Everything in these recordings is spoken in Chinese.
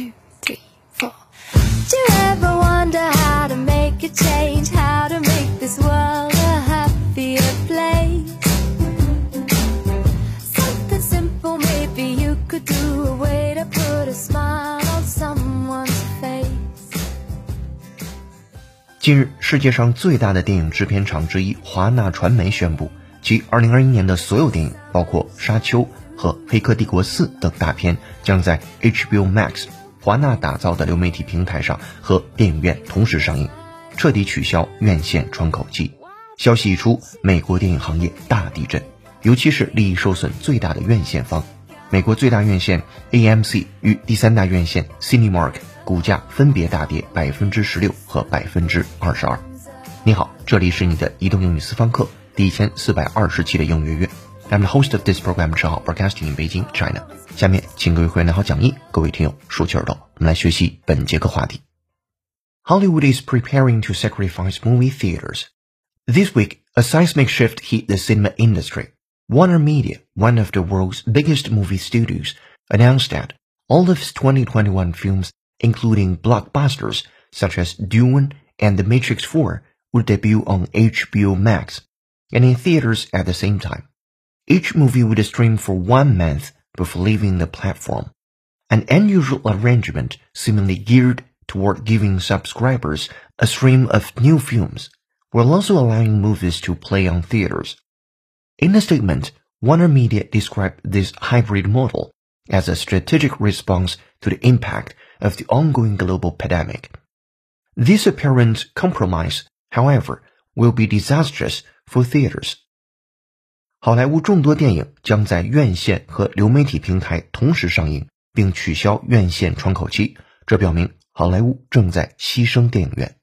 two, three, four. Do you ever wonder how to make a change? How to make this world a happier place? Something simple, maybe you could do a way to put a smile on someone's face. 近日，世界上最大的电影制片厂之一华纳传媒宣布，其2021年的所有电影，包括《沙丘》和《黑客帝国4》等大片，将在 HBO Max 华纳打造的流媒体平台上和电影院同时上映，彻底取消院线窗口期。消息一出，美国电影行业大地震，尤其是利益受损最大的院线方。美国最大院线 AMC 与第三大院线 Cinemark 股价分别大跌百分之十六和百分之二十二。你好，这里是你的移动英语私房课第一千四百二十期的英语月。I'm the host of this program, Chao, broadcasting in Beijing, China. 下面请各位会员拿好讲义，各位听友竖起耳朵，我们来学习本节课话题。Hollywood is preparing to sacrifice movie theaters. This week, a seismic shift hit the cinema industry. Warner Media, one of the world's biggest movie studios, announced that all of its 2021 films, including blockbusters such as Dune and The Matrix 4, would debut on HBO Max and in theaters at the same time. Each movie would stream for one month before leaving the platform. An unusual arrangement seemingly geared toward giving subscribers a stream of new films, while also allowing movies to play on theaters. In a statement, Warner Media described this hybrid model as a strategic response to the impact of the ongoing global pandemic. This apparent compromise, however, will be disastrous for theaters. 好莱坞众多电影将在院线和流媒体平台同时上映，并取消院线窗口期。这表明好莱坞正在牺牲电影院。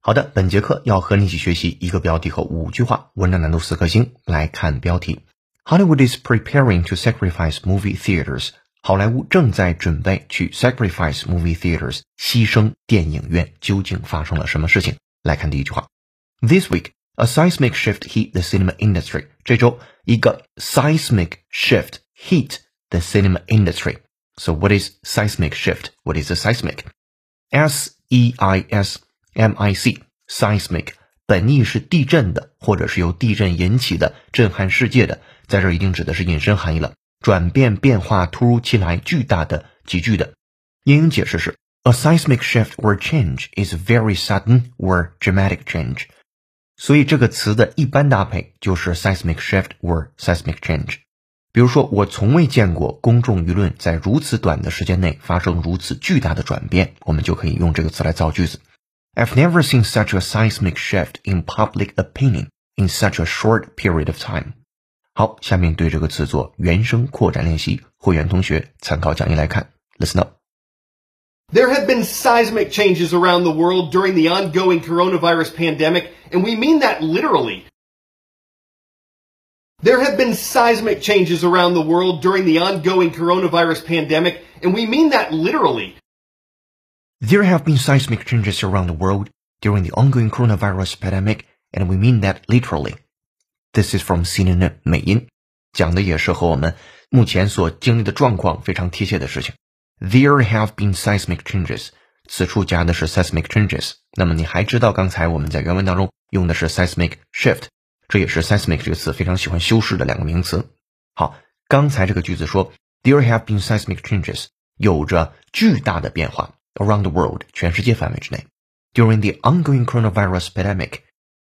好的，本节课要和你一起学习一个标题和五句话，文章难度四颗星。来看标题：Hollywood is preparing to sacrifice movie theaters。好莱坞正在准备去 sacrifice movie theaters，牺牲电影院。究竟发生了什么事情？来看第一句话：This week, a seismic shift hit the cinema industry。这周，一个 seismic shift hit the cinema industry。So what is seismic shift? What is a seismic? S E I S M I C seismic 本意是地震的，或者是由地震引起的震撼世界的，在这儿一定指的是引申含义了， 转变变化突如其来、巨大的、急剧的。英英解释是：A seismic shift or change is a very sudden or dramatic change。所以这个词的一般搭配就是 seismic shift or seismic change。比如说，我从未见过公众舆论在如此短的时间内发生如此巨大的转变，我们就可以用这个词来造句子。I've never seen such a seismic shift in public opinion in such a short period of time。 好，下面对这个词做原声扩展练习，会员同学参考讲义来看，listen up。 There have been seismic changes around the world during the ongoing coronavirus pandemic, and we mean that literally. There have been seismic changes around the world during the ongoing coronavirus pandemic, and we mean that literally. There have been seismic changes around the world during the ongoing coronavirus pandemic, and we mean that literally. This is from CNN 美音，讲的也是和我们目前所经历的状况非常贴切的事情。There have been seismic changes，此处加的是 seismic changes。那么你还知道刚才我们在原文当中用的是 seismic shift，这也是 seismic 这个词非常喜欢修饰的两个名词。好，刚才这个句子说 There have been seismic changes，有着巨大的变化 around the world，全世界范围之内。During the ongoing coronavirus pandemic，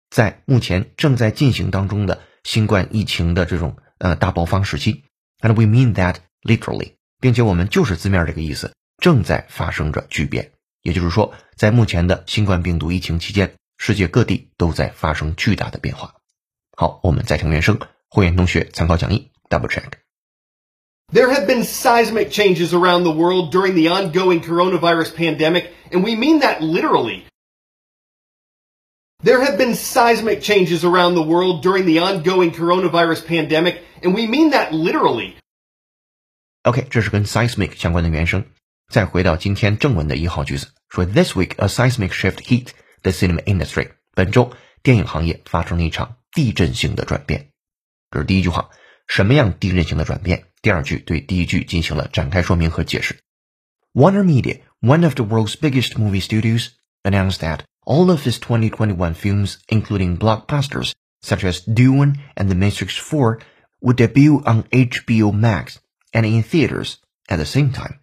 在目前正在进行当中的新冠疫情的这种呃大爆发时期，and we mean that literally，并且我们就是字面这个意思，正在发生着巨变。也就是说，在目前的新冠病毒疫情期间，世界各地都在发生巨大的变化。好，我们再听原声，会员同学参考讲义，double check。There have been seismic changes around the world during the ongoing coronavirus pandemic, and we mean that literally. There have been seismic changes around the world during the ongoing coronavirus pandemic, and we mean that literally. OK，这是跟 seismic 相关的原声。再回到今天正文的一号句子，说 This week a seismic shift hit the cinema industry。本周 电影行业发生了一场地震性的转变。这是第一句话，什么样地震性的转变？第二句对第一句进行了展开说明和解释。Warner Media, one of the world's biggest movie studios, announced that all of its 2021 films, including blockbusters such as Dune and The Matrix 4, would debut on HBO Max and in theaters at the same time.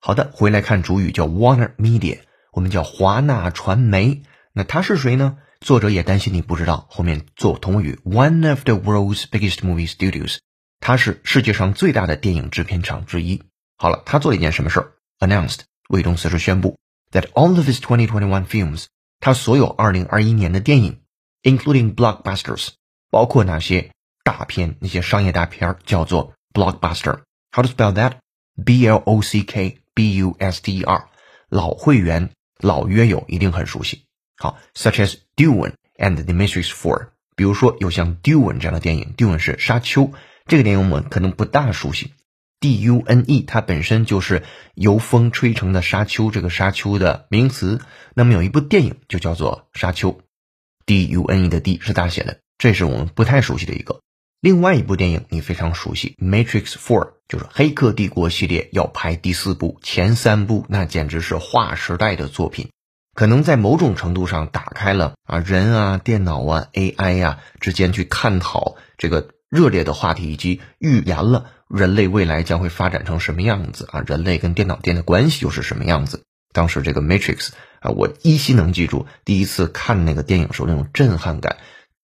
好的，回来看主语叫 Warner Media，我们叫华纳传媒。那它是谁呢？作者也担心你不知道，后面做同语 one of the world's biggest movie studios，它是世界上最大的电影制片厂之一。好了，他做了一件什么事儿？announced 为动词是宣布 that all of his 2021 films， 他所有2021年的电影，including blockbusters，包括那些大片，那些商业大片叫做 blockbuster。How to spell that？B L O C K B U S T E R。老会员、老约友一定很熟悉。好，such as Dune and The Matrix Four，比如说有像 Dune 这样的电影，Dune 是沙丘，这个电影我们可能不大熟悉。D U N E 它本身就是由风吹成的沙丘，这个沙丘的名词。那么有一部电影就叫做《沙丘》，D U N E 的 D 是大写的，这是我们不太熟悉的一个。另外一部电影你非常熟悉，《Matrix Four》就是《黑客帝国》系列要拍第四部，前三部那简直是划时代的作品。可能在某种程度上打开了啊人啊电脑啊 AI 呀之间去探讨这个热烈的话题，以及预言了人类未来将会发展成什么样子啊，人类跟电脑店的关系又是什么样子？当时这个 Matrix 啊，我依稀能记住第一次看那个电影时候那种震撼感。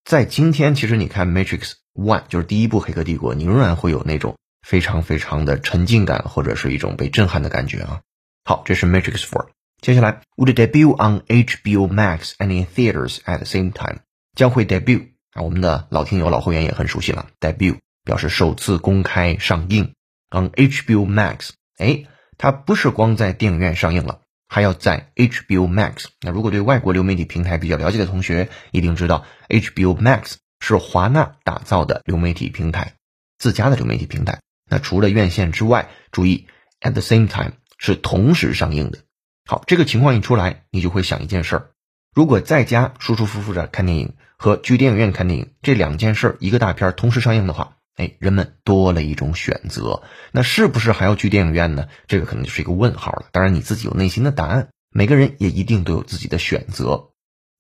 在今天，其实你看 Matrix One 就是第一部《黑客帝国》，你仍然会有那种非常非常的沉浸感，或者是一种被震撼的感觉啊。好，这是 Matrix Four。接下来，would debut on HBO Max and in theaters at the same time，将会 debut 啊，我们的老听友、老会员也很熟悉了，debut 表示首次公开上映。on HBO Max，哎，它不是光在电影院上映了，还要在 HBO Max。那如果对外国流媒体平台比较了解的同学，一定知道 HBO Max 是华纳打造的流媒体平台，自家的流媒体平台。那除了院线之外，注意 at the same time 是同时上映的。好，这个情况一出来，你就会想一件事儿：如果在家舒舒服服的看电影和去电影院看电影这两件事儿，一个大片同时上映的话，哎，人们多了一种选择，那是不是还要去电影院呢？这个可能就是一个问号了。当然，你自己有内心的答案，每个人也一定都有自己的选择。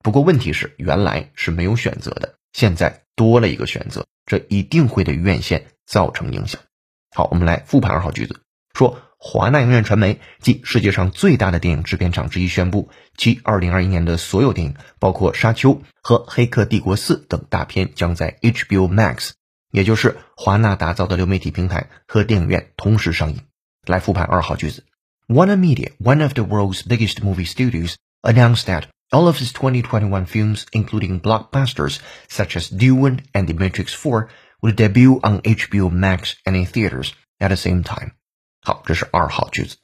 不过问题是，原来是没有选择的，现在多了一个选择，这一定会对院线造成影响。好，我们来复盘二号句子，说。华纳影院传媒即世界上最大的电影制片厂之一宣布，其2021年的所有电影，包括《沙丘》和《黑客帝国4》等大片，将在 HBO Max，也就是华纳打造的流媒体平台和电影院同时上映。来复盘二号句子：Warner Media, one of the world's biggest movie studios, announced that all of its 2021 films, including blockbusters such as Dune and The Matrix 4, would debut on HBO Max and in theaters at the same time. 好，这是二号句子。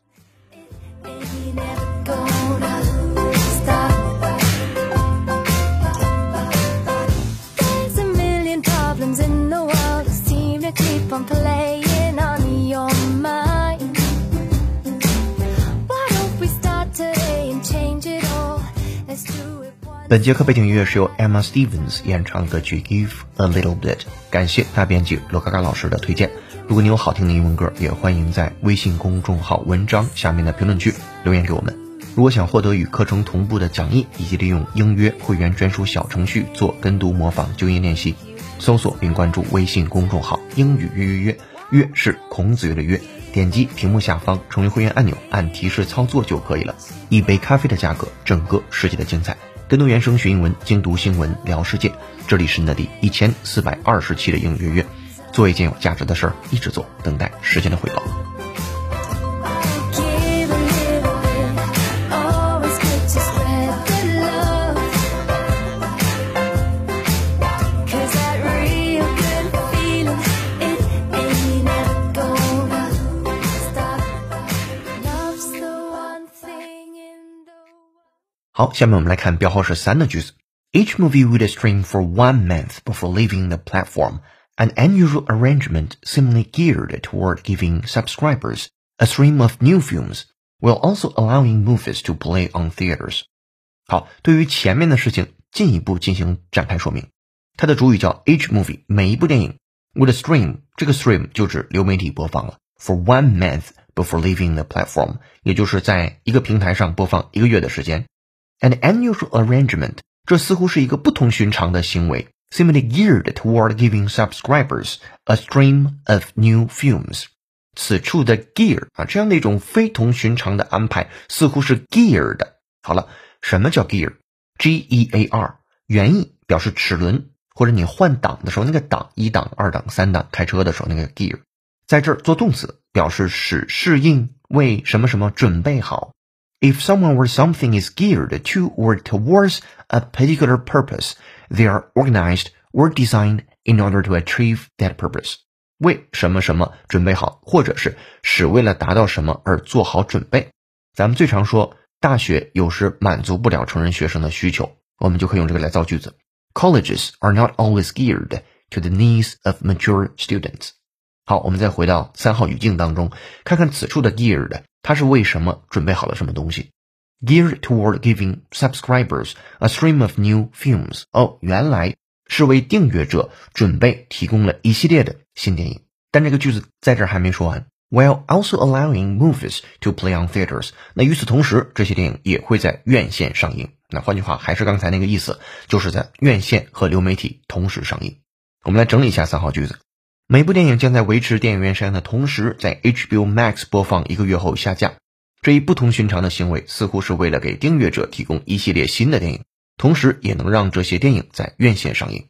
本节课背景音乐是由 Emma Stevens 演唱歌曲《Give a Little Bit》，感谢大编辑罗嘎嘎老师的推荐。如果你有好听的英文歌，也欢迎在微信公众号文章下面的评论区留言给我们。如果想获得与课程同步的讲义，以及利用英约会员专属小程序做跟读模仿纠音练习，搜索并关注微信公众号“英语约约约”，约是孔子约的约。点击屏幕下方成为会员按钮，按提示操作就可以了。一杯咖啡的价格，整个世界的精彩。跟读原声学英文，精读新闻聊世界。这里是你的第一千四百二十期的英语月月。做一件有价值的事儿，一直做，等待时间的回报。好，下面我们来看标号是三的句子。Each movie would stream for one month before leaving the platform. an unusual arrangement seemingly geared toward giving subscribers a stream of new films, while also allowing movies to play on theaters. 好，对于前面的事情 进一步进行展开说明。它的主语叫 H movie，每一部电影 would stream，这个 stream 就指流媒体播放了 for one month before leaving the platform，也就是在一个平台上播放一个月的时间。 An unusual arrangement，这似乎是一个不同寻常的行为，seemingly geared toward giving subscribers a stream of new films。此处的 gear 啊，这样的一种非同寻常的安排，似乎是 gear 的。好了，什么叫 gear？G E A R，原意表示齿轮，或者你换挡的时候那个档，一档、二档、三档，开车的时候那个 gear，在这儿做动词，表示使适应为什么什么准备好。If someone or something is geared to or towards a particular purpose, they are organized or designed in order to achieve that purpose. 为什么什么准备好，或者是使为了达到什么而做好准备。咱们最常说，大学有时满足不了成人学生的需求，我们就可以用这个来造句子。Colleges are not always geared to the needs of mature students. 好，我们再回到三号语境当中，看看此处的 geared， 它是为什么准备好了什么东西？Geared toward giving subscribers a stream of new films。哦，原来是为订阅者准备提供了一系列的新电影。但这个句子在这儿还没说完。While also allowing movies to play on theaters，那与此同时，这些电影也会在院线上映。那换句话，还是刚才那个意思，就是在院线和流媒体同时上映。我们来整理一下三号句子。每部电影将在维持电影院上映的同时，在 HBO Max 播放一个月后下架。这一不同寻常的行为，似乎是为了给订阅者提供一系列新的电影，同时也能让这些电影在院线上映。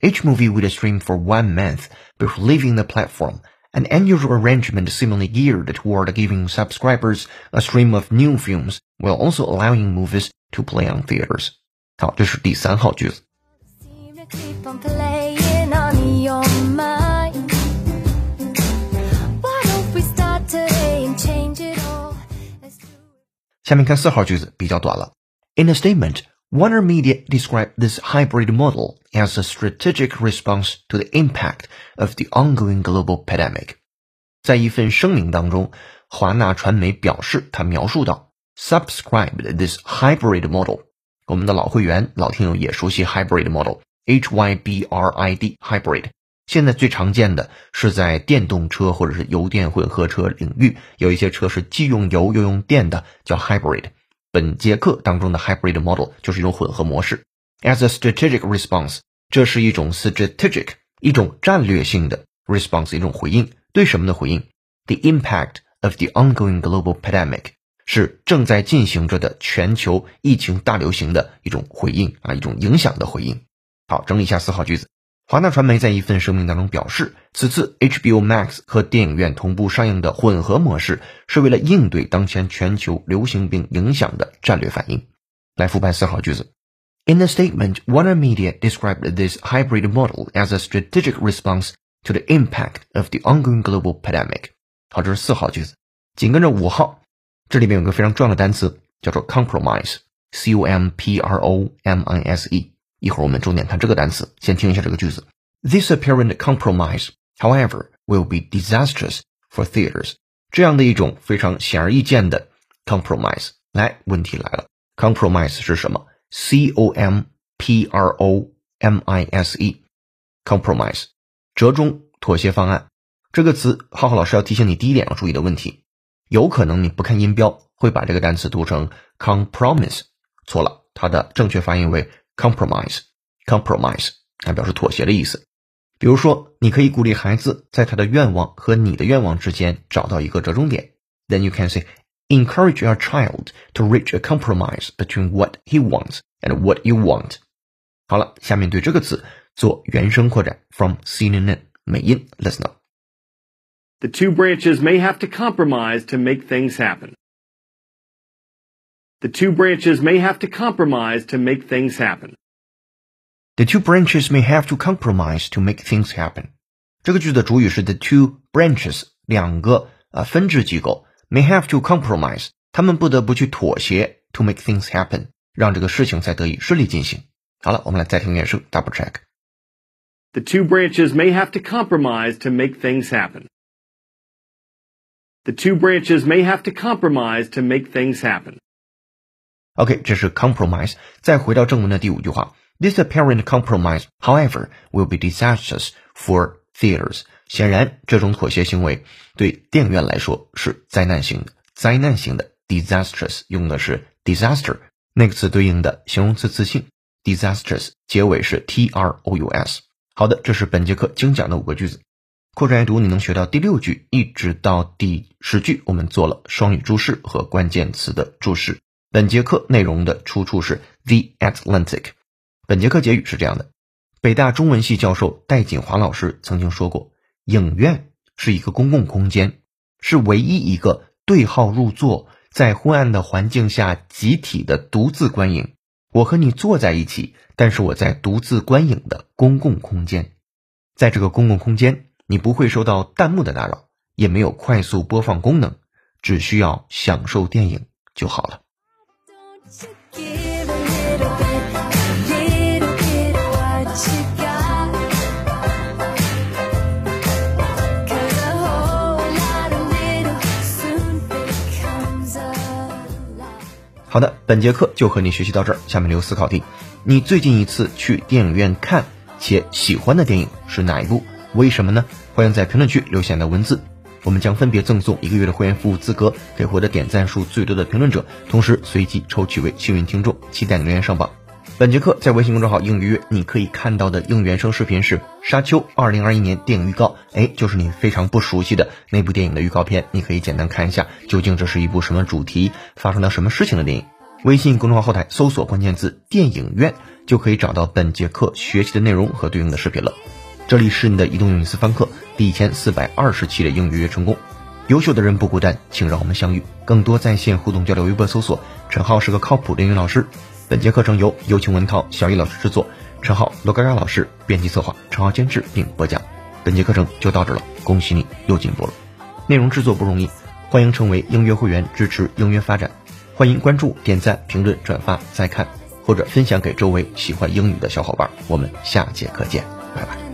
Each movie will stream for one month before leaving the platform. An unusual arrangement seemingly geared toward giving subscribers a stream of new films, while also allowing movies to play on theaters. 好，这是第三号句子。 下面看四号句子，比较短了。In a statement, Warner Media described this hybrid model as a strategic response to the impact of the ongoing global pandemic。在一份声明当中，华纳传媒表示，他描述到，subscribed this hybrid model。我们的老会员、老听友也熟悉 hybrid model，H Y B R I D hybrid。 现在最常见的是在电动车或者是油电混合车领域，有一些车是既用油又用电的，叫 hybrid。本节课当中的 hybrid model 就是一种混合模式。As a strategic response，这是一种 strategic 一种战略性的 response 一种回应，对什么的回应？The impact of the ongoing global pandemic 是正在进行着的全球疫情大流行的一种回应啊，一种影响的回应。好，整理一下四号句子。华纳传媒在一份声明当中表示，此次 HBO Max 和电影院同步上映的混合模式是为了应对当前全球流行病影响的战略反应。来复盘四号句子。In a statement, Warner Media described this hybrid model as a strategic response to the impact of the ongoing global pandemic。好，这是四号句子。紧跟着五号，这里面有个非常重要的单词叫做 compromise，c o m p r o m i s e 一会儿我们重点看这个单词，先听一下这个句子。This apparent compromise, however, will be disastrous for theaters。这样的一种非常显而易见的 compromise，来，问题来了，compromise 是什么？C O M P R O M I S E，compromise，折中、妥协方案。这个词，浩浩老师要提醒你第一点要注意的问题，有可能你不看音标会把这个单词读成 compromise，错了，它的正确发音为 compromise，compromise 啊，表示妥协的意思。比如说，你可以鼓励孩子在他的愿望和你的愿望之间找到一个折中点。Then you can say, encourage your child to reach a compromise between what he wants and what you want。好了，下面对这个词做原声扩展，from CNN 美音，listen up。 The two branches may have to compromise to make things happen. The two branches may have to compromise to make things happen. The two branches may have to compromise to make things happen。这个句子的主语是 the two branches，两个啊分支机构 may have to compromise，他们不得不去妥协 to make things happen，让这个事情才得以顺利进行。好了，我们来再听原声，double check。 The two branches may have to compromise to make things happen. The two branches may have to compromise to make things happen. OK，这是 compromise。再回到正文的第五句话，This apparent compromise, however, will be disastrous for theaters。显然，这种妥协行为对电影院来说是灾难性的。灾难性的 disastrous 用的是 disaster 那个词对应的形容词词性 disastrous，结尾是 t r o u s。好的，这是本节课精讲的五个句子。扩展阅读，你能学到第六句一直到第十句，我们做了双语注释和关键词的注释。本节课内容的出处是 The Atlantic。本节课结语是这样的：北大中文系教授戴锦华老师曾经说过，影院是一个公共空间，是唯一一个对号入座，在昏暗的环境下集体的独自观影。我和你坐在一起，但是我在独自观影的公共空间，在这个公共空间，你不会受到弹幕的打扰，也没有快速播放功能，只需要享受电影就好了。好的，本节课就和你学习到这儿。下面留思考题：你最近一次去电影院看且喜欢的电影是哪一部？为什么呢？欢迎在评论区留下你的文字，我们将分别赠送一个月的会员服务资格给获得点赞数最多的评论者，同时随机抽取为幸运听众，期待你留言上榜。本节课在微信公众号“英语约”，你可以看到的应原声视频是《沙丘》二零二一年电影预告，哎，就是你非常不熟悉的那部电影的预告片，你可以简单看一下，究竟这是一部什么主题，发生了什么事情的电影。微信公众号后台搜索关键字“电影院”，就可以找到本节课学习的内容和对应的视频了。这里是你的移动英语私房课第一千四百二十期的英语约成功，优秀的人不孤单，请让我们相遇。更多在线互动交流，微博搜索“陈浩是个靠谱的英语老师”。本节课程由有请文涛、小易老师制作，陈浩、罗嘎嘎老师编辑策划，陈浩监制并播讲。本节课程就到这了，恭喜你又进步了。内容制作不容易，欢迎成为音乐会员支持音乐发展。欢迎关注、点赞、评论、转发、再看，或者分享给周围喜欢英语的小伙伴。我们下节课见，拜拜。